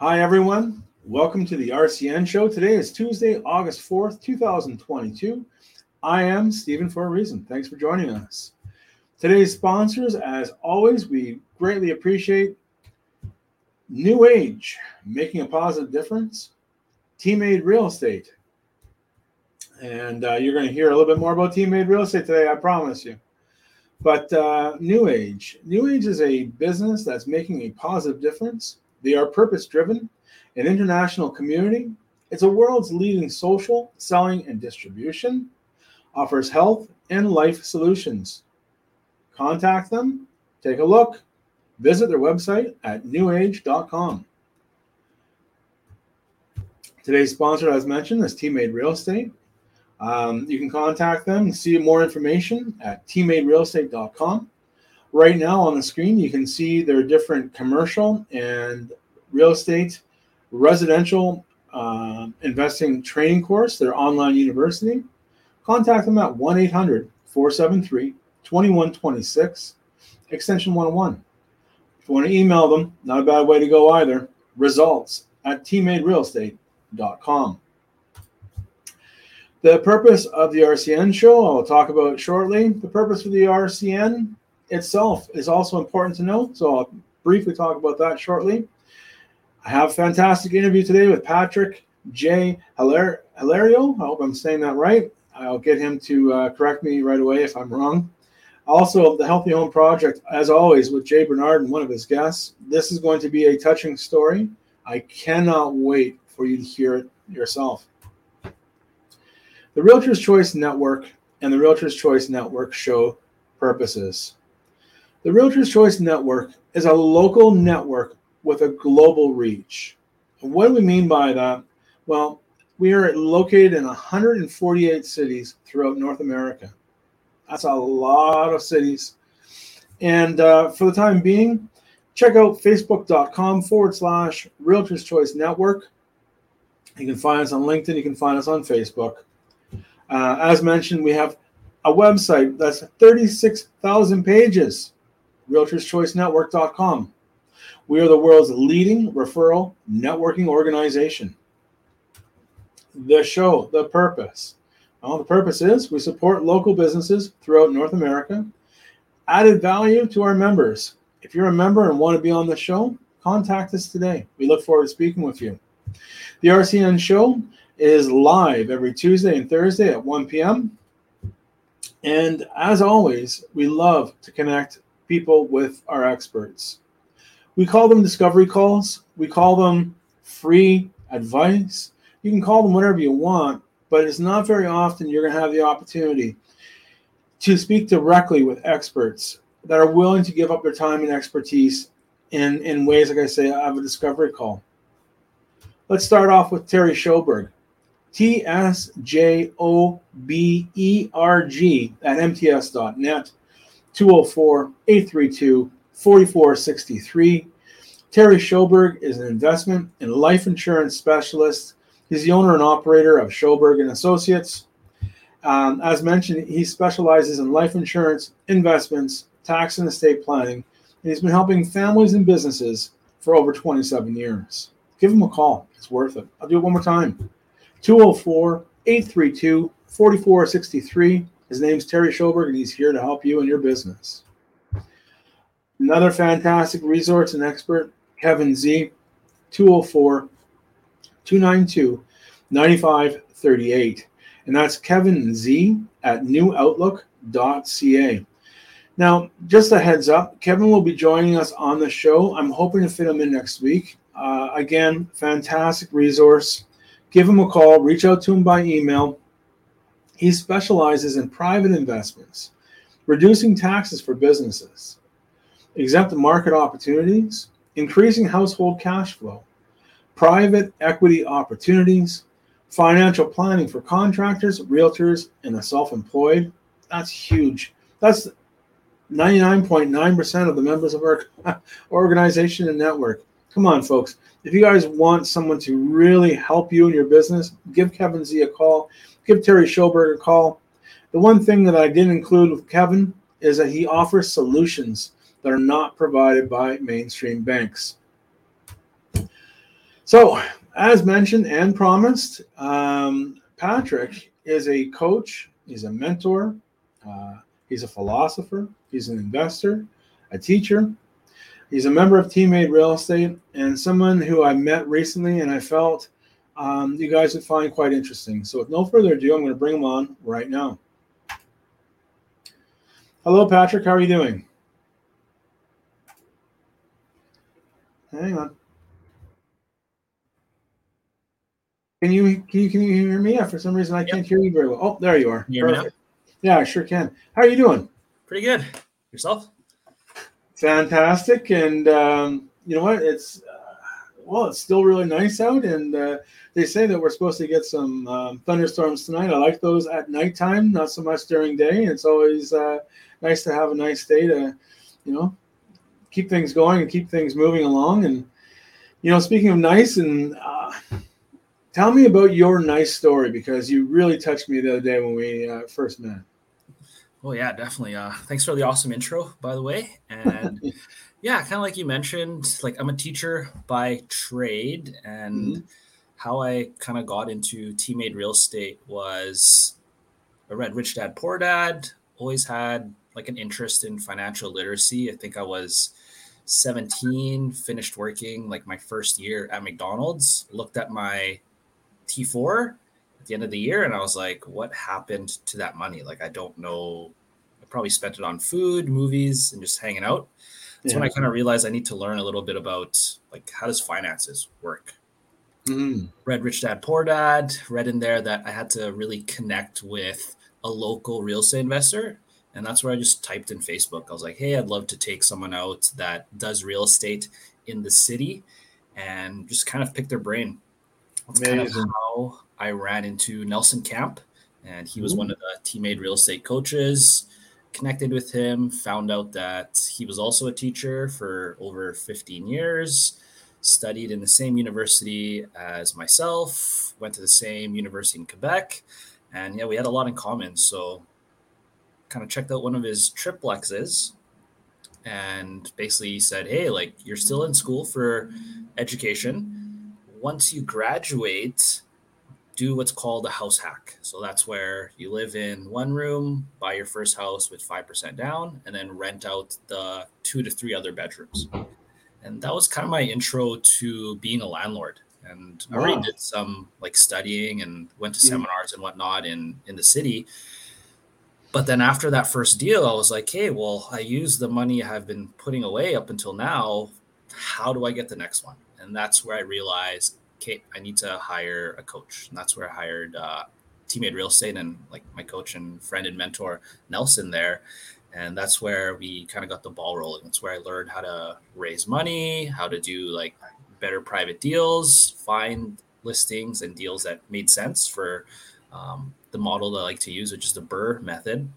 Hi, everyone. Welcome to the RCN show. Today is Tuesday, August 4th, 2022. I am Stephen for a reason. Thanks for joining us. Today's sponsors, as always, we greatly appreciate New Age, making a positive difference, Team Real Estate. And uh, you're going to hear a little bit more about Team Real Estate today, I promise you. But uh, New Age, New Age is a business that's making a positive difference. They are purpose driven, an international community. It's a world's leading social, selling, and distribution, offers health and life solutions. Contact them, take a look, visit their website at newage.com. Today's sponsor, as mentioned, is Teammate Real Estate. Um, you can contact them and see more information at teammaterealestate.com. Right now on the screen, you can see their different commercial and real estate, residential uh, investing training course, their online university. Contact them at 1 800 473 2126, extension 101. If you want to email them, not a bad way to go either. Results at teammaterealestate.com. The purpose of the RCN show, I'll talk about shortly. The purpose of the RCN itself is also important to know, so I'll briefly talk about that shortly. I have a fantastic interview today with Patrick J. Hilario. I hope I'm saying that right. I'll get him to uh, correct me right away if I'm wrong. Also, the Healthy Home Project, as always, with Jay Barnard and one of his guests. This is going to be a touching story. I cannot wait for you to hear it yourself. The Realtors Choice Network and the Realtors Choice Network show purposes. The Realtors Choice Network is a local network with a global reach. And what do we mean by that? Well, we are located in 148 cities throughout North America. That's a lot of cities. And uh, for the time being, check out facebook.com forward slash Realtors Choice Network. You can find us on LinkedIn, you can find us on Facebook. Uh, as mentioned, we have a website that's 36,000 pages, realtorschoicenetwork.com. We are the world's leading referral networking organization. The show, the purpose. Well, the purpose is we support local businesses throughout North America, added value to our members. If you're a member and want to be on the show, contact us today. We look forward to speaking with you. The RCN show is live every Tuesday and Thursday at 1 p.m. And as always, we love to connect people with our experts. We call them discovery calls, we call them free advice. You can call them whatever you want, but it's not very often you're going to have the opportunity to speak directly with experts that are willing to give up their time and expertise in, in ways, like I say, I have a discovery call. Let's start off with Terry Sjoberg. T S J O B E R G at MTS.net, 204 832 4463. Terry Sjoberg is an investment and life insurance specialist. He's the owner and operator of Sjoberg and Associates. Um, as mentioned, he specializes in life insurance, investments, tax and estate planning, and he's been helping families and businesses for over 27 years. Give him a call. It's worth it. I'll do it one more time. 204 832 4463. His name's Terry Sjoberg, and he's here to help you in your business. Another fantastic resource and expert, Kevin Z, 204 292 9538. And that's Kevin Z at newoutlook.ca. Now, just a heads up, Kevin will be joining us on the show. I'm hoping to fit him in next week. Uh, again, fantastic resource give him a call, reach out to him by email. He specializes in private investments, reducing taxes for businesses, exempt market opportunities, increasing household cash flow, private equity opportunities, financial planning for contractors, realtors, and the self employed. That's huge. That's 99.9% of the members of our organization and network. Come on, folks. If you guys want someone to really help you in your business, give Kevin Z a call. Give Terry Sjoberg a call. The one thing that I didn't include with Kevin is that he offers solutions that are not provided by mainstream banks. So, as mentioned and promised, um, Patrick is a coach, he's a mentor, uh, he's a philosopher, he's an investor, a teacher. He's a member of Teammate Real Estate and someone who I met recently and I felt um, you guys would find quite interesting. So, with no further ado, I'm going to bring him on right now. Hello, Patrick. How are you doing? Hang on. Can you can you can you hear me? Yeah, for some reason I can't hear you very well. Oh, there you are. You hear me now? Yeah, I sure can. How are you doing? Pretty good. Yourself? Fantastic. And um, you know what? It's uh, well, it's still really nice out, and uh, they say that we're supposed to get some um, thunderstorms tonight. I like those at nighttime, not so much during day. It's always uh, nice to have a nice day to, you know, keep things going and keep things moving along. And you know, speaking of nice and uh, Tell me about your nice story because you really touched me the other day when we uh, first met. Well, yeah, definitely. Uh, thanks for the awesome intro, by the way. And yeah, kind of like you mentioned, like I'm a teacher by trade, and mm-hmm. how I kind of got into teammate real estate was I read Rich Dad Poor Dad. Always had like an interest in financial literacy. I think I was 17, finished working like my first year at McDonald's. Looked at my T4 at the end of the year. And I was like, what happened to that money? Like, I don't know. I probably spent it on food, movies, and just hanging out. That's yeah. when I kind of realized I need to learn a little bit about like how does finances work. Mm. Read Rich Dad Poor Dad. Read in there that I had to really connect with a local real estate investor, and that's where I just typed in Facebook. I was like, "Hey, I'd love to take someone out that does real estate in the city, and just kind of pick their brain." That's kind of how I ran into Nelson Camp, and he was Ooh. one of the teammate real estate coaches. Connected with him, found out that he was also a teacher for over 15 years, studied in the same university as myself, went to the same university in Quebec, and yeah, we had a lot in common. So, kind of checked out one of his triplexes and basically said, Hey, like you're still in school for education once you graduate, do what's called a house hack. So that's where you live in one room, buy your first house with 5% down, and then rent out the two to three other bedrooms. And that was kind of my intro to being a landlord. And wow. I already did some like studying and went to mm. seminars and whatnot in, in the city. But then after that first deal, I was like, hey, well, I use the money I've been putting away up until now. How do I get the next one? and that's where I realized, okay, I need to hire a coach. And that's where I hired uh, teammate real estate and like my coach and friend and mentor Nelson there. And that's where we kind of got the ball rolling. That's where I learned how to raise money, how to do like better private deals, find listings and deals that made sense for um, the model that I like to use, which is the BRRRR method.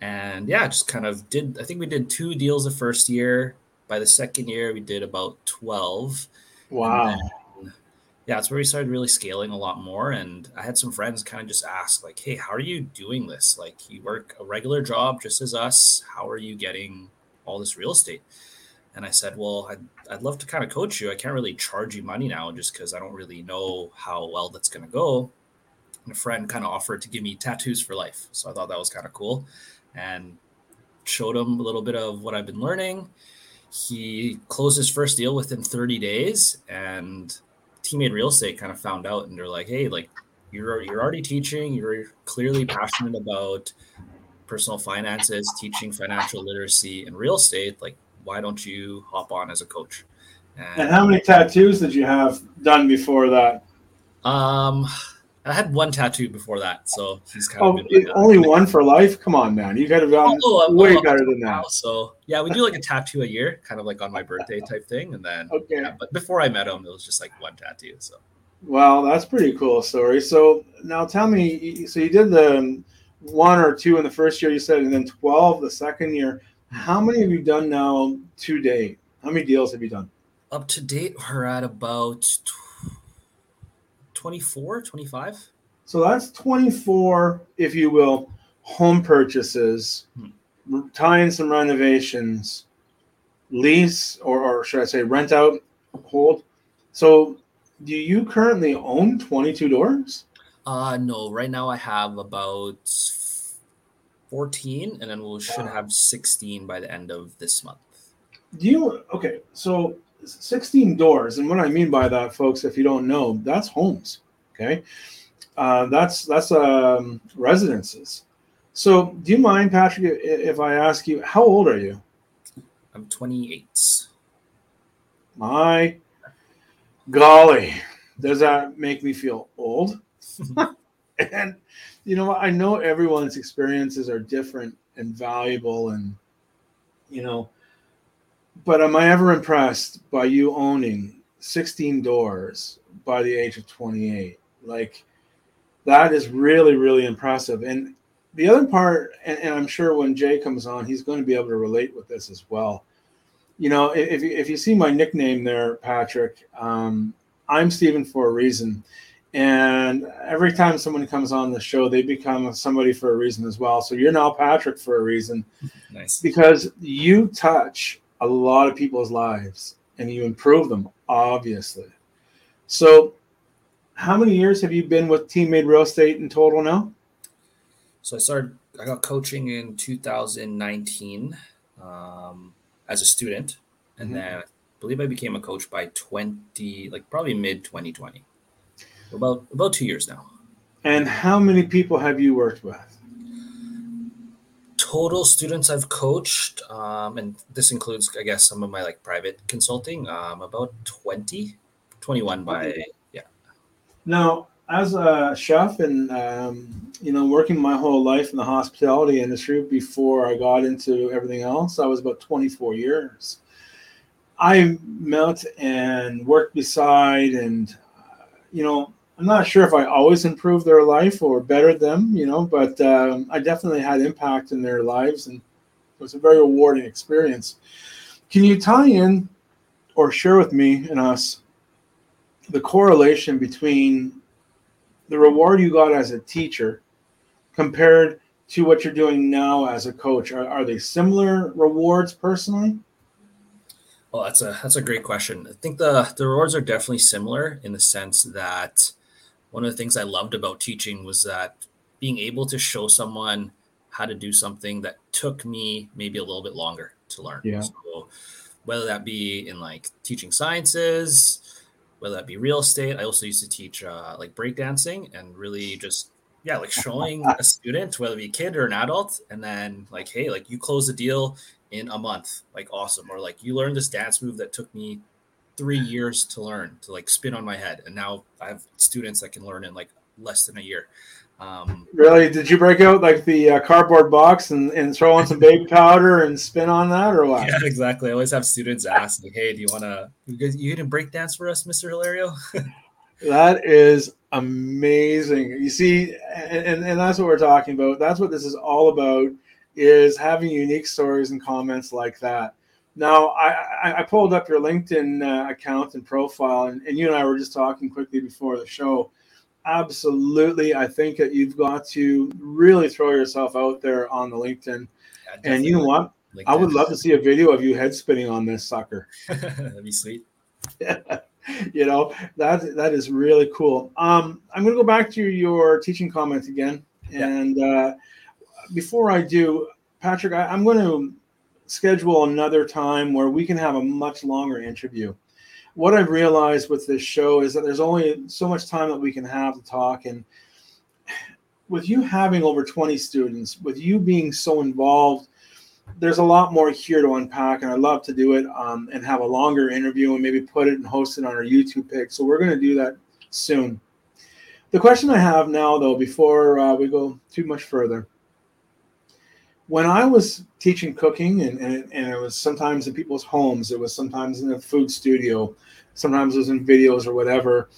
And yeah, just kind of did, I think we did two deals the first year, by the second year, we did about 12. Wow. Yeah, that's where we started really scaling a lot more. And I had some friends kind of just ask, like, hey, how are you doing this? Like, you work a regular job just as us. How are you getting all this real estate? And I said, well, I'd, I'd love to kind of coach you. I can't really charge you money now just because I don't really know how well that's going to go. And a friend kind of offered to give me tattoos for life. So I thought that was kind of cool and showed him a little bit of what I've been learning he closed his first deal within 30 days and teammate real estate kind of found out and they're like hey like you're you're already teaching you're clearly passionate about personal finances teaching financial literacy and real estate like why don't you hop on as a coach? And, and how many tattoos did you have done before that? Um I had one tattoo before that, so he's kind oh, of only one for life. Come on, man, you could have done oh, way better than that. So yeah, we do like a tattoo a year, kind of like on my birthday type thing, and then okay. Yeah, but before I met him, it was just like one tattoo. So well, that's pretty cool story. So now tell me, so you did the one or two in the first year, you said, and then twelve the second year. How many have you done now to date? How many deals have you done? Up to date, we're at about 24, 25. So that's 24, if you will, home purchases, hmm. tying some renovations, lease, or, or should I say rent out, hold, So, do you currently own 22 doors? Uh, no, right now I have about 14, and then we should have 16 by the end of this month. Do you, okay, so 16 doors. And what I mean by that, folks, if you don't know, that's homes. Okay. Uh, that's, that's um, residences. So, do you mind, Patrick, if I ask you, how old are you? I'm 28. My golly, does that make me feel old? and you know, I know everyone's experiences are different and valuable, and you know, but am I ever impressed by you owning 16 doors by the age of 28? Like, that is really, really impressive. And the other part, and, and, I'm sure when Jay comes on, he's going to be able to relate with this as well. You know, if, if you see my nickname there, Patrick, um, I'm Stephen for a reason. And every time someone comes on the show, they become somebody for a reason as well. So you're now Patrick for a reason. Nice. Because you touch a lot of people's lives and you improve them, obviously. So, how many years have you been with Teammate Real Estate in total now? So I started. I got coaching in 2019 um, as a student, and mm-hmm. then I believe I became a coach by 20, like probably mid 2020. About about two years now. And how many people have you worked with? Total students I've coached, um, and this includes, I guess, some of my like private consulting. Um, about 20, 21 by yeah. Now, as a chef and um, you know working my whole life in the hospitality industry before i got into everything else i was about 24 years i met and worked beside and uh, you know i'm not sure if i always improved their life or bettered them you know but um, i definitely had impact in their lives and it was a very rewarding experience can you tie in or share with me and us the correlation between the reward you got as a teacher compared to what you're doing now as a coach? Are, are they similar rewards personally? Well, that's a that's a great question. I think the the rewards are definitely similar in the sense that one of the things I loved about teaching was that being able to show someone how to do something that took me maybe a little bit longer to learn. Yeah. So whether that be in like teaching sciences, whether that be real estate. I also used to teach uh, like breakdancing and really just yeah, like showing a student, whether it be a kid or an adult, and then like, hey, like you close the deal in a month, like awesome, or like you learned this dance move that took me three years to learn to like spin on my head, and now I have students that can learn in like less than a year. Um, really? Did you break out like the uh, cardboard box and, and throw on some baby powder and spin on that, or what? Yeah, exactly. I always have students ask, like, "Hey, do you want to you guys you gonna break dance for us, Mister Hilario?" that is amazing. You see, and, and and that's what we're talking about. That's what this is all about: is having unique stories and comments like that. Now, I, I pulled up your LinkedIn uh, account and profile, and, and you and I were just talking quickly before the show absolutely. I think that you've got to really throw yourself out there on the LinkedIn. Yeah, and you know what? LinkedIn. I would love to see a video of you head spinning on this sucker. That'd be sweet. Yeah. you know that that is really cool. Um, I'm going to go back to your teaching comment again, yeah. and uh, before I do, Patrick, I, I'm going to schedule another time where we can have a much longer interview what I've realized with this show is that there's only so much time that we can have to talk. And with you having over 20 students, with you being so involved, there's a lot more here to unpack. And I'd love to do it um, and have a longer interview and maybe put it and host it on our YouTube page. So we're going to do that soon. The question I have now, though, before uh, we go too much further, when I was teaching cooking, and, and, and it was sometimes in people's homes, it was sometimes in a food studio, sometimes it was in videos or whatever.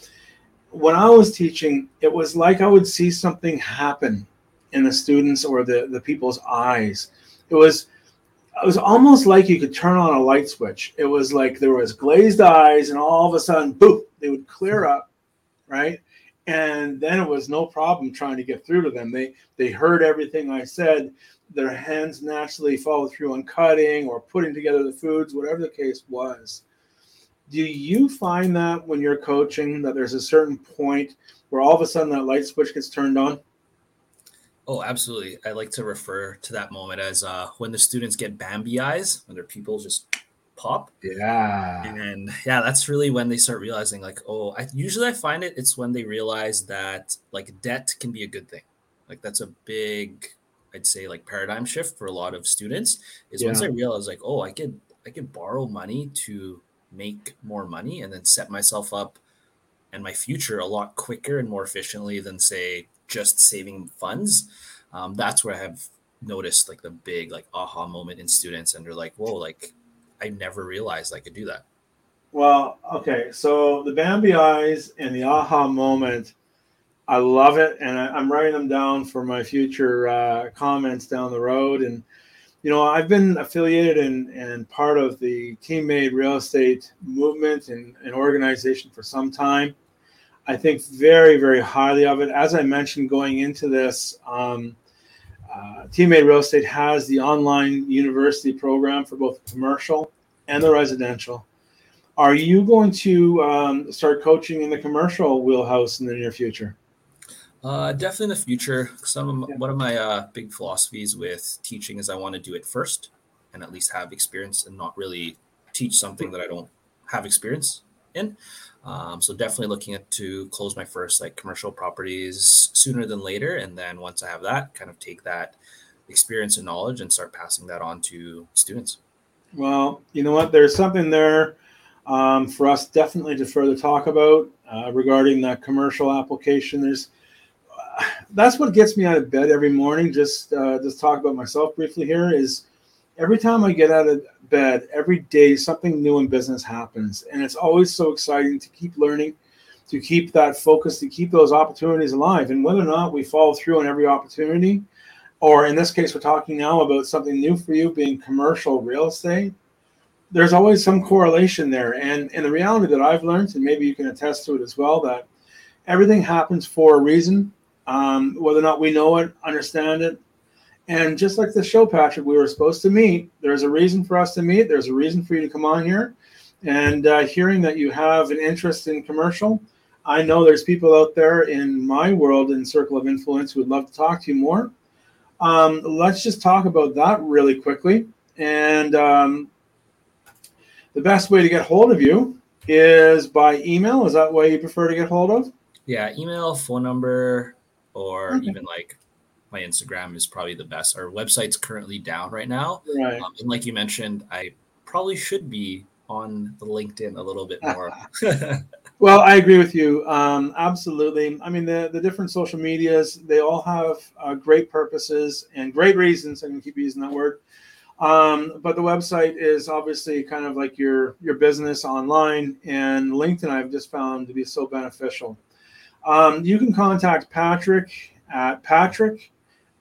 When I was teaching, it was like I would see something happen in the students or the, the people's eyes. It was it was almost like you could turn on a light switch. It was like there was glazed eyes, and all of a sudden, boom, they would clear up, right? And then it was no problem trying to get through to them. They they heard everything I said their hands naturally follow through on cutting or putting together the foods, whatever the case was. Do you find that when you're coaching that there's a certain point where all of a sudden that light switch gets turned on? Oh, absolutely. I like to refer to that moment as uh, when the students get Bambi eyes, when their pupils just pop. Yeah. And yeah, that's really when they start realizing, like, oh, I usually I find it it's when they realize that like debt can be a good thing. Like that's a big, I'd say, like paradigm shift for a lot of students. Is yeah. once I realize, like, oh, I could I could borrow money to make more money and then set myself up and my future a lot quicker and more efficiently than say just saving funds. Um, that's where I have noticed like the big like aha moment in students and they're like, whoa, like I never realized I could do that. Well, okay. So the Bambi eyes and the aha moment, I love it. And I, am writing them down for my future uh, comments down the road. And, you know, I've been affiliated and, and part of the teammate real estate movement and, and organization for some time. I think very, very highly of it. As I mentioned going into this, um, uh, Teammate Real Estate has the online university program for both commercial and the residential. Are you going to um, start coaching in the commercial wheelhouse in the near future? Uh, definitely in the future. Some yeah. one of my uh, big philosophies with teaching is I want to do it first and at least have experience and not really teach something that I don't have experience in. Um, so definitely looking at to close my first like commercial properties sooner than later, and then once I have that, kind of take that experience and knowledge and start passing that on to students. Well, you know what? There's something there um, for us definitely to further talk about uh, regarding that commercial application. There's that's what gets me out of bed every morning. Just uh, just talk about myself briefly here. Is every time I get out of bed, every day something new in business happens. And it's always so exciting to keep learning, to keep that focus, to keep those opportunities alive. And whether or not we follow through on every opportunity, or in this case, we're talking now about something new for you being commercial real estate, there's always some correlation there. And, and the reality that I've learned, and maybe you can attest to it as well, that everything happens for a reason. Um, whether or not we know it, understand it, and just like the show, Patrick, we were supposed to meet. There's a reason for us to meet. There's a reason for you to come on here. And uh, hearing that you have an interest in commercial, I know there's people out there in my world and circle of influence who would love to talk to you more. Um, let's just talk about that really quickly. And um, the best way to get hold of you is by email. Is that way you prefer to get hold of? Yeah, email, phone number, or okay. even like my Instagram is probably the best. Our website's currently down right now. Right. Um, and like you mentioned, I probably should be on the LinkedIn a little bit more. well, I agree with you. Um, absolutely. I mean, the, the different social medias, they all have uh, great purposes and great reasons. I'm going to keep using that word. Um, but the website is obviously kind of like your your business online, and LinkedIn I've just found to be so beneficial. Um, you can contact Patrick at Patrick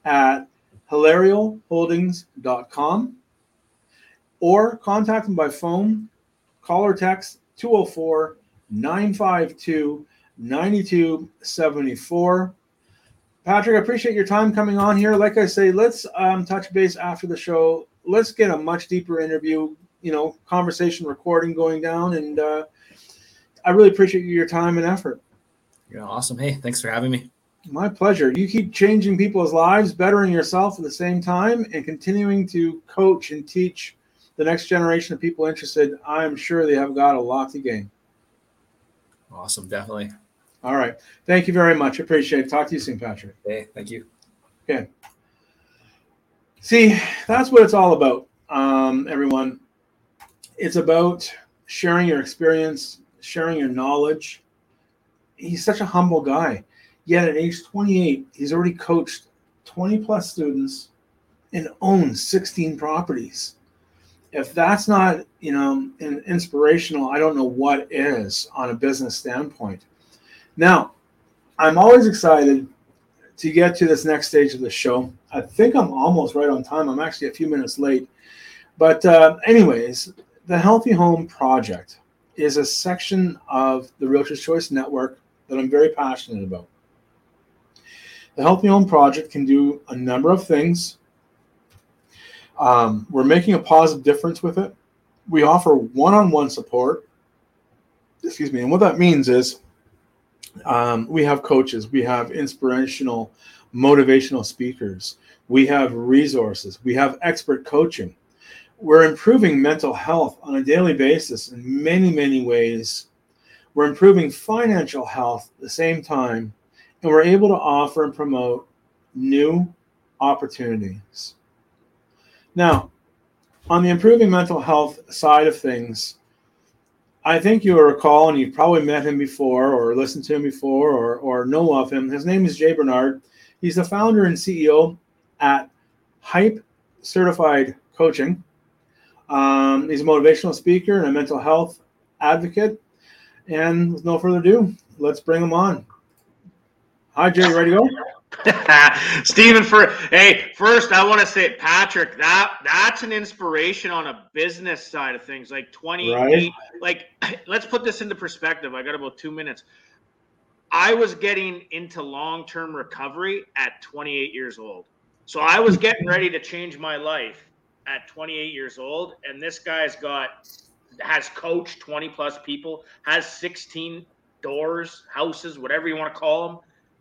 at hilarioholdings.com or contact him by phone, call or text 204 952 9274. Patrick, I appreciate your time coming on here. Like I say, let's um, touch base after the show. Let's get a much deeper interview, you know, conversation recording going down. And uh, I really appreciate your time and effort. You're awesome. Hey, thanks for having me. My pleasure. You keep changing people's lives, bettering yourself at the same time, and continuing to coach and teach the next generation of people interested. I'm sure they have got a lot to gain. Awesome. Definitely. All right. Thank you very much. Appreciate it. Talk to you soon, Patrick. Hey, thank you. Okay. See, that's what it's all about, um, everyone. It's about sharing your experience, sharing your knowledge. He's such a humble guy. Yet at age 28, he's already coached 20 plus students and owns 16 properties. If that's not, you know, an inspirational, I don't know what is on a business standpoint. Now, I'm always excited to get to this next stage of the show. I think I'm almost right on time. I'm actually a few minutes late. But, uh, anyways, the Healthy Home Project is a section of the Realtors Choice Network that I'm very passionate about. The Healthy Home Project can do a number of things. Um, we're making a positive difference with it. We offer one on one support. excuse me. And what that means is um, we have coaches, we have inspirational, motivational speakers, we have resources, we have expert coaching. We're improving mental health on a daily basis in many, many ways. We're improving financial health at the same time, and we're able to offer and promote new opportunities. Now, on the improving mental health side of things, I think you will recall, and you've probably met him before, or listened to him before, or, or know of him. His name is Jay Barnard. He's the founder and CEO at Hype Certified Coaching. Um, he's a motivational speaker and a mental health advocate. And with no further ado, let's bring him on. Hi, Jay. Ready to go? Stephen, for hey, first I want to say, Patrick, that that's an inspiration on a business side of things. Like twenty right. like let's put this into perspective. I got about two minutes. I was getting into long term recovery at 28 years old, so I was getting ready to change my life at 28 years old, and this guy's got has coached 20 plus people, has 16 doors, houses, whatever you want to call them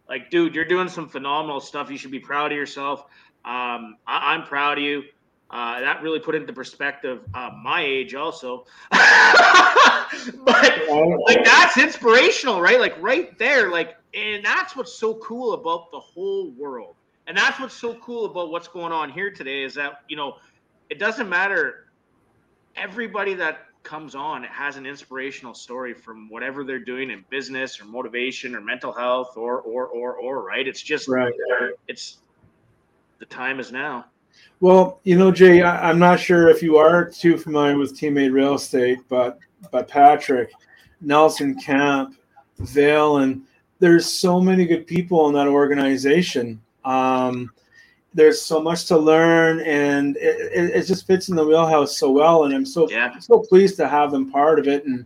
like, dude, you're doing some phenomenal stuff. You should be proud of yourself. Um, I, am proud of you. Uh, that really put into perspective uh, my age also. but like that's inspirational, right? Like right there, like, and that's what's so cool about the whole world. And that's what's so cool about what's going on here today is that, you know, it doesn't matter everybody that comes on it has an inspirational story from whatever they're doing in business or motivation or mental health or or or or right? It's just right. it's the time is now. Well you know jay I, i'm not sure if you are too familiar with teammate real estate but but patrick nelson camp vale and there's so many good people in that organization. Um, there's so much to learn and it, it, it, just fits in the wheelhouse so well and i'm so yeah. so pleased to have them part of it and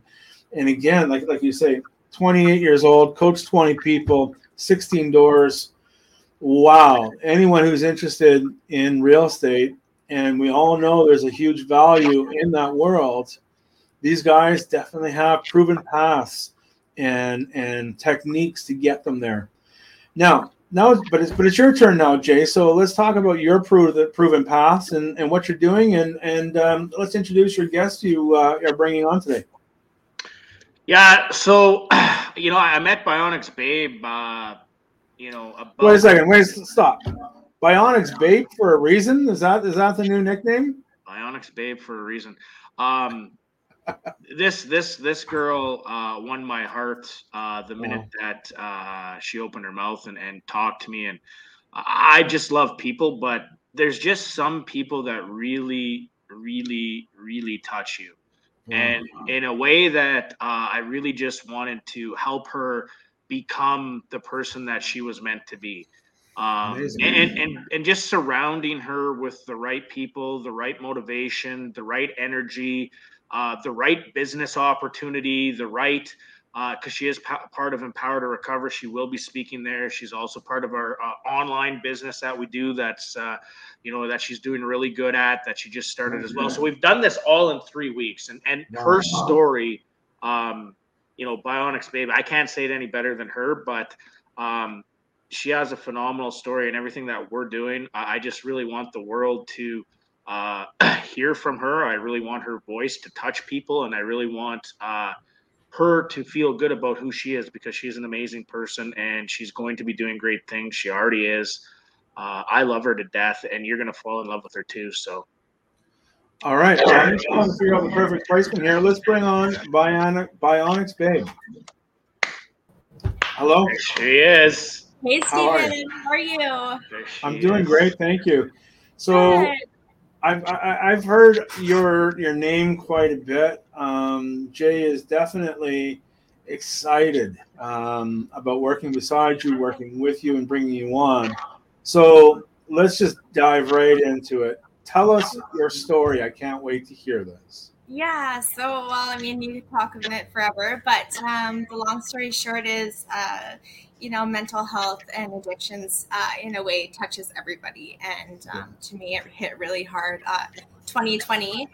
and again like like you say 28 years old coach 20 people 16 doors. Wow. Anyone who's interested in real estate and we all know there's a huge value in that world these guys definitely have proven paths and and techniques to get them there. Now now, but it's but it's your turn now, Jay. So let's talk about your proven proven paths and, and what you're doing, and and um, let's introduce your guest you uh, are bringing on today. Yeah, so you know, I met Bionics Babe. Uh, you know, about- wait a second. Wait, stop. Bionics Babe for a reason. Is that is that the new nickname? Bionics Babe for a reason. Um, this this this girl uh, won my heart uh, the minute that uh, she opened her mouth and, and talked to me and i just love people but there's just some people that really really really touch you. And in a way that uh, i really just wanted to help her become the person that she was meant to be. Um, and, and and just surrounding her with the right people the right motivation the right energy uh, the right business opportunity, the right because uh, she is p- part of Empower to Recover. She will be speaking there. She's also part of our uh, online business that we do. That's uh, you know that she's doing really good at. That she just started as well. So we've done this all in three weeks, and and her story, um, you know, Bionics baby. I can't say it any better than her, but. Um, she has a phenomenal story and everything that we're doing. I just really want the world to uh, hear from her. I really want her voice to touch people, and I really want uh, her to feel good about who she is because she's an amazing person and she's going to be doing great things. She already is. Uh, I love her to death, and you're going to fall in love with her too. So. All right, I'm just trying to figure out the perfect placement here. Let's bring on Bionic Bionics Babe. Hello. There she is. Hey, Stephen. How are you? How are you? I'm doing great, thank you. So, Good. I've I, have heard your your name quite a bit. Um, Jay is definitely excited um, about working beside you, working with you, and bringing you on. So let's just dive right into it. Tell us your story. I can't wait to hear this. Yeah, so well, I mean, you could talk of it forever, but um, the long story short is, uh, you know, mental health and addictions uh, in a way touches everybody. And um, to me, it hit really hard. Uh, 2020,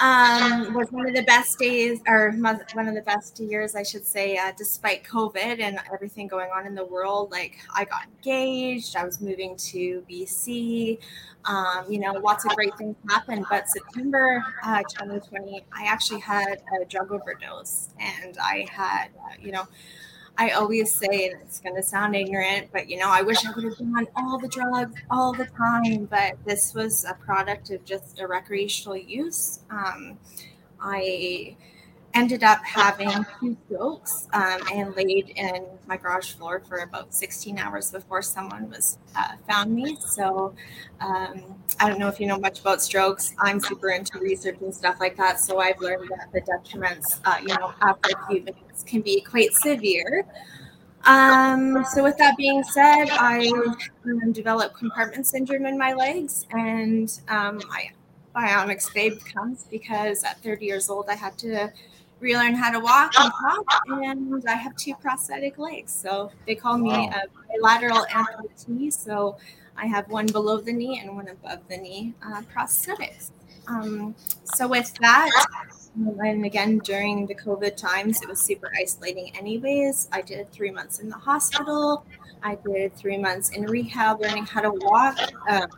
um, was one of the best days, or one of the best years, I should say, uh, despite COVID and everything going on in the world. Like, I got engaged, I was moving to BC, um, you know, lots of great things happened. But September uh, 2020, I actually had a drug overdose, and I had, uh, you know, I always say, and it's going to sound ignorant, but you know, I wish I would have done all the drugs all the time. But this was a product of just a recreational use. Um, I ended up having two strokes um, and laid in my garage floor for about 16 hours before someone was uh, found me. So um, I don't know if you know much about strokes. I'm super into research and stuff like that. So I've learned that the detriments, uh, you know, after a few minutes can be quite severe. Um, so with that being said, I um, developed compartment syndrome in my legs, and um, I bionics babe comes because at 30 years old I had to relearn how to walk and talk, and I have two prosthetic legs. So they call me wow. a bilateral amputee. So I have one below the knee and one above the knee uh, prosthetics. Um, so with that, and again during the COVID times, it was super isolating. Anyways, I did three months in the hospital. I did three months in rehab, learning how to walk. Um,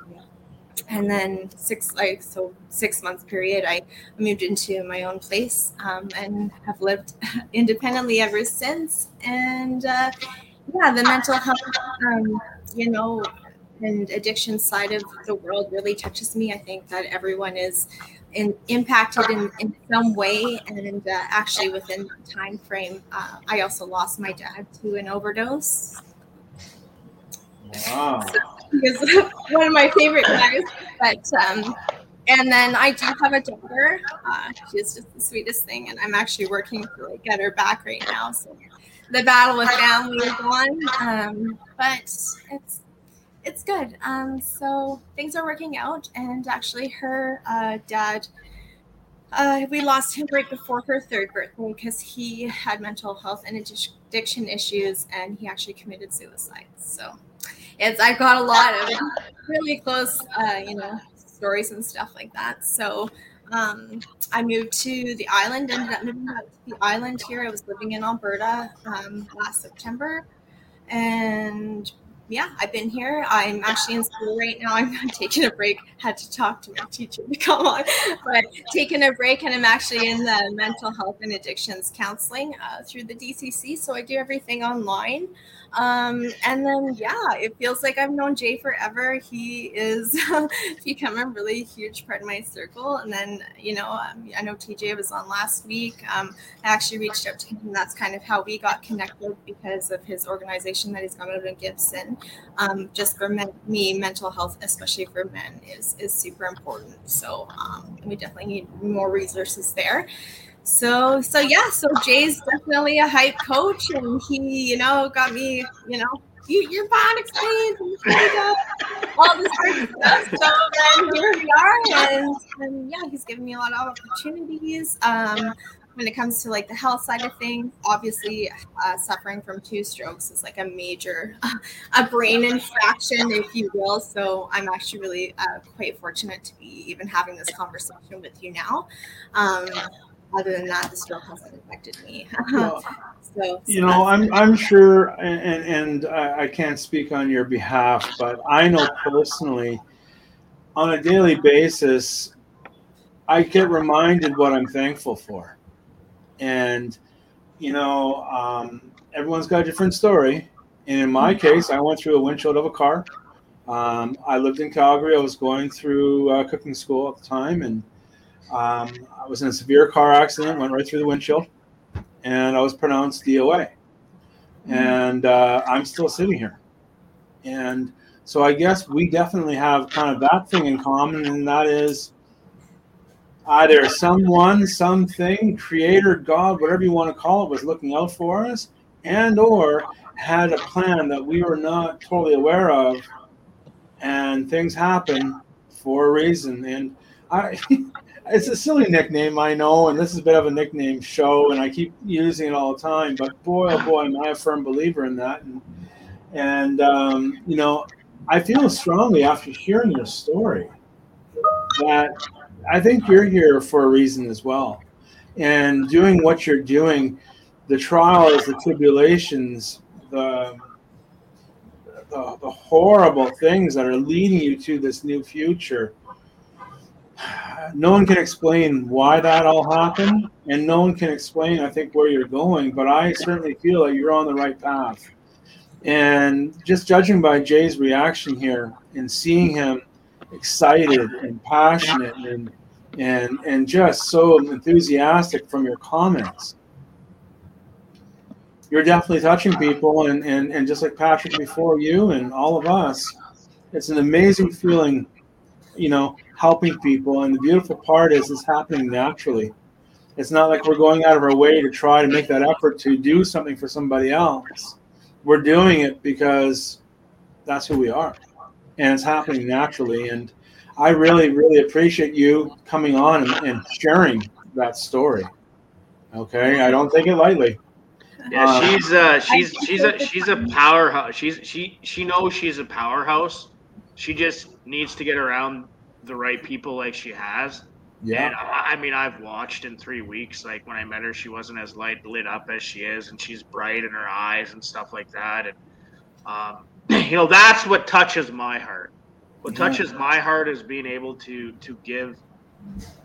and then six like so six months period i moved into my own place um, and have lived independently ever since. And uh, yeah the mental health um, you know and addiction side of the world really touches me. I think that everyone is in, impacted in, in some way. And uh, actually within that time frame uh, i also lost my dad to an overdose. Wow. so, is one of my favorite guys. But um, and then I do have a daughter. Uh, she's just the sweetest thing, and I'm actually working to like get her back right now. So the battle with family is on, um, but it's it's good. Um, so things are working out, and actually, her uh, dad. Uh, we lost him right before her third birthday because he had mental health and addiction issues, and he actually committed suicide. So it's I've got a lot of really close, uh, you know, stories and stuff like that. So um, I moved to the island, ended up moving to the island here. I was living in Alberta um, last September, and yeah, I've been here. I'm actually in school right now. I'm taking a break. Had to talk to my teacher to come on, but taking a break, and I'm actually in the mental health and addictions counseling uh, through the DCC. So I do everything online. Um, and then, yeah, it feels like I've known Jay forever. He is become a really huge part of my circle. And then, you know, um, I know TJ was on last week. Um, I actually reached out to him. And that's kind of how we got connected because of his organization that he's got out in Gibson. Um, just for men, me, mental health, especially for men, is is super important. So um, we definitely need more resources there so so yeah so jay's definitely a hype coach and he you know got me you know you, you're fine explains all this of stuff. So then here we are and, and yeah he's given me a lot of opportunities um when it comes to like the health side of things. Obviously uh, suffering from two strokes is like a major uh, a brain infection if you will. So i'm actually really uh, quite fortunate to be even having this conversation with you now. Um, other than that, the stroke hasn't affected me. Well, so, you know, I'm I'm sure, and and I can't speak on your behalf, but I know personally, on a daily basis, I get reminded what I'm thankful for, and you know, um, everyone's got a different story. And in my case, I went through a windshield of a car. Um, I lived in Calgary. I was going through uh, cooking school at the time, and um, I was in a severe car accident, went right through the windshield, and I was pronounced DOA. And uh, I'm still sitting here. And so I guess we definitely have kind of that thing in common, and that is either someone, something, creator, God, whatever you want to call it, was looking out for us, and or had a plan that we were not totally aware of, and things happen for a reason. And I it's a silly nickname, I know, and this is a bit of a nickname show, and I keep using it all the time. But boy, oh boy, am I a firm believer in that. And, and um, you know, I feel strongly after hearing your story that I think you're here for a reason as well. And doing what you're doing, the trials, the tribulations, the, the, the horrible things that are leading you to this new future. No one can explain why that all happened, and no one can explain, I think, where you're going, but I certainly feel like you're on the right path. And just judging by Jay's reaction here and seeing him excited and passionate and and and just so enthusiastic from your comments you're definitely touching people and and, and just like patrick before you and all of us it's an amazing feeling you know helping people and the beautiful part is it's happening naturally it's not like we're going out of our way to try to make that effort to do something for somebody else we're doing it because that's who we are and it's happening naturally and I really, really appreciate you coming on and, and sharing that story. Okay, I don't take it lightly. Yeah, uh, she's uh, she's she's a she's a powerhouse. She's she she knows she's a powerhouse. She just needs to get around the right people like she has. Yeah. And I, I mean, I've watched in three weeks. Like when I met her, she wasn't as light lit up as she is, and she's bright in her eyes and stuff like that. And um, you know, that's what touches my heart what touches my heart is being able to to give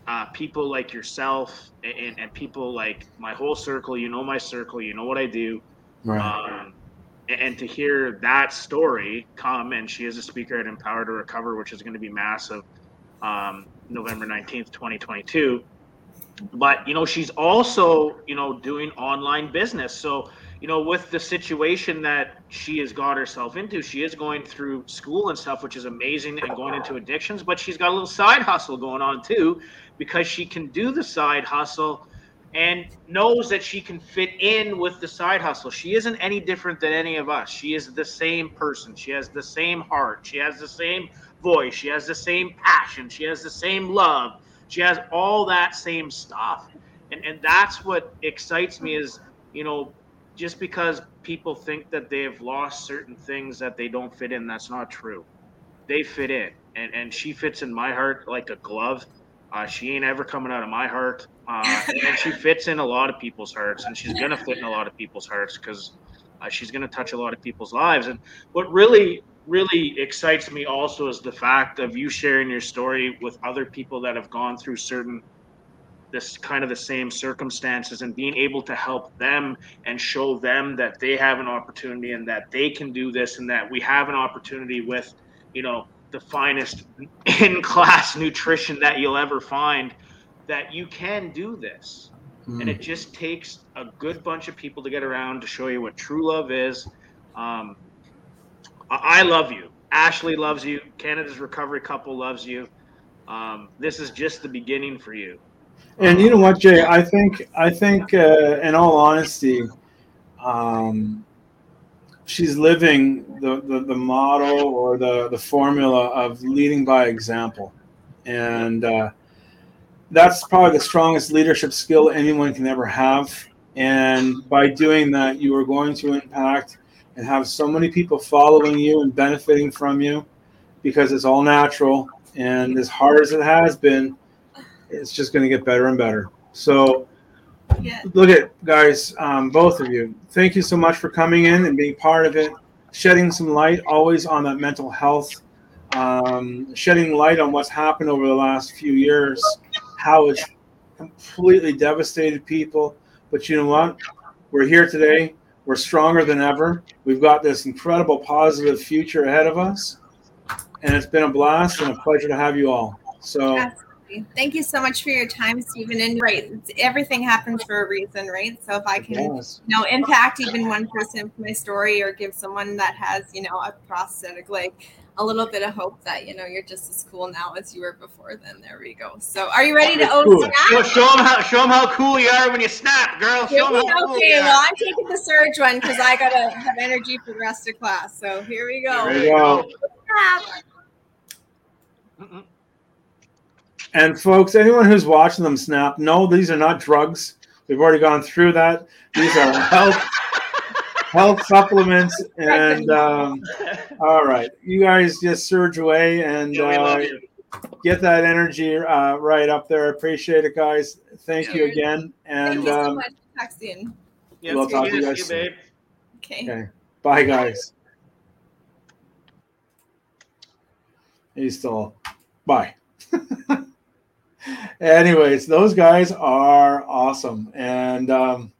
uh, people like yourself and, and people like my whole circle. You know my circle. You know what I do. Right. Um, and to hear that story come, and she is a speaker at Empower to Recover, which is going to be massive, um, November nineteenth, twenty twenty two. But you know, she's also you know doing online business, so you know, with the situation that she has got herself into, she is going through school and stuff, which is amazing, and going into addictions. But she's got a little side hustle going on too, because she can do the side hustle and knows that she can fit in with the side hustle. She isn't any different than any of us. She is the same person. She has the same heart. She has the same voice. She has the same passion. She has the same love. She has all that same stuff. And and that's what excites me is, you know, just because people think that they've lost certain things that they don't fit in, that's not true. They fit in, and and she fits in my heart like a glove. Uh, she ain't ever coming out of my heart, uh, and she fits in a lot of people's hearts, and she's gonna fit in a lot of people's hearts because uh, she's gonna touch a lot of people's lives. And what really really excites me also is the fact of you sharing your story with other people that have gone through certain this kind of the same circumstances and being able to help them and show them that they have an opportunity and that they can do this and that we have an opportunity with you know the finest in class nutrition that you'll ever find that you can do this. Mm. and it just takes a good bunch of people to get around to show you what true love is. Um, i love you. Ashley loves you. Canada's recovery couple loves you. Um, this is just the beginning for you. And you know what, Jay? I think I think, uh, in all honesty, um, she's living the, the, the model or the, the formula of leading by example, and uh, that's probably the strongest leadership skill anyone can ever have. And by doing that, you are going to impact and have so many people following you and benefiting from you because it's all natural. And as hard as it has been, it's just going to get better and better. So, yeah. look at guys, um, both of you. Thank you so much for coming in and being part of it, shedding some light always on that mental health, um, shedding light on what's happened over the last few years, how it's completely devastated people. But you know what? We're here today. We're stronger than ever. We've got this incredible positive future ahead of us. And it's been a blast and a pleasure to have you all. So, Thank you so much for your time, Stephen. And right, everything happens for a reason, right? So if I can, yes. you know, impact even one person with my story or give someone that has, you know, a prosthetic leg a little bit of hope that you know you're just as cool now as you were before. Then there we go. So are you ready to oh cool. snap? show them how show them how cool you are when you snap, girl. Show them how cool okay, well I'm taking the surge one because I gotta have energy for the rest of class. So here we go. There we go. And folks, anyone who's watching them snap, no, these are not drugs. We've already gone through that. These are health health supplements. And um, all right, you guys just surge away and uh, get that energy uh, right up there. Appreciate it, guys. Thank you Cheers. again, Thank and you so um, much for texting. Yes, We'll talk to you yes, guys babe. Okay. okay, bye, guys. He's still bye. Anyways, those guys are awesome, and um,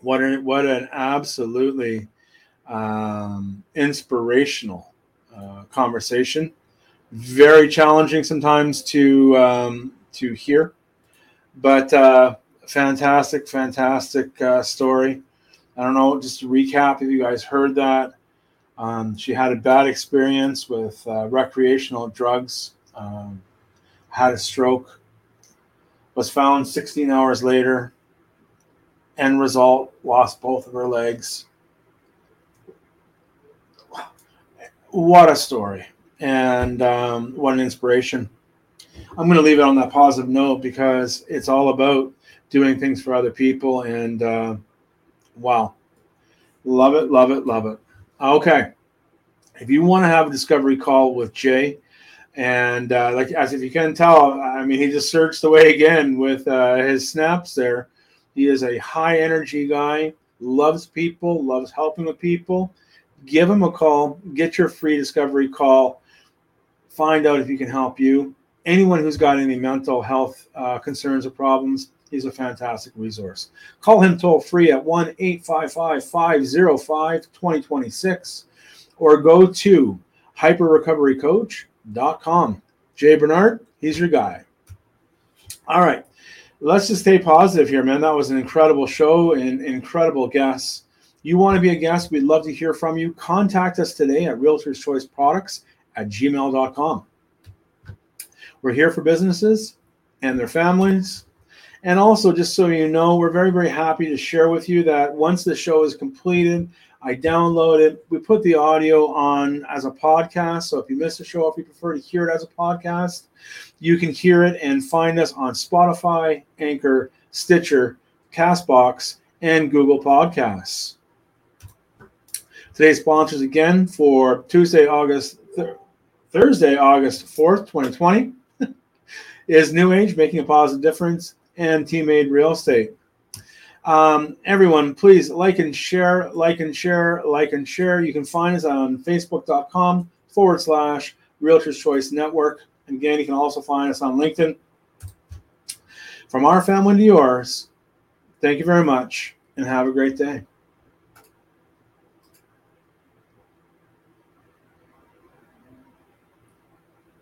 what an what an absolutely um, inspirational uh, conversation. Very challenging sometimes to um, to hear, but uh, fantastic, fantastic uh, story. I don't know, just to recap, if you guys heard that, um, she had a bad experience with uh, recreational drugs, um, had a stroke, was found 16 hours later. End result, lost both of her legs. What a story, and um, what an inspiration. I'm going to leave it on that positive note because it's all about doing things for other people and. Uh, Wow. Love it, love it, love it. Okay. If you want to have a discovery call with Jay, and uh, like as if you can tell, I mean, he just searched away again with uh, his snaps there. He is a high energy guy, loves people, loves helping with people. Give him a call, get your free discovery call, find out if he can help you. Anyone who's got any mental health uh, concerns or problems, he's a fantastic resource. Call him toll free at 1 855 505 2026 or go to hyperrecoverycoach.com. Jay Barnard, he's your guy. All right, let's just stay positive here, man. That was an incredible show and incredible guests. You want to be a guest? We'd love to hear from you. Contact us today at Realtors Choice Products at gmail.com. We're here for businesses and their families. And also, just so you know, we're very, very happy to share with you that once the show is completed, I download it. We put the audio on as a podcast. So if you miss the show, if you prefer to hear it as a podcast, you can hear it and find us on Spotify, Anchor, Stitcher, Castbox, and Google Podcasts. Today's sponsors again for Tuesday, August, th- Thursday, August 4th, 2020 is New Age Making a Positive Difference and Teammate Real Estate. Um, everyone, please like and share, like and share, like and share. You can find us on facebook.com forward slash Realtors Choice Network. And again, you can also find us on LinkedIn. From our family to yours, thank you very much and have a great day.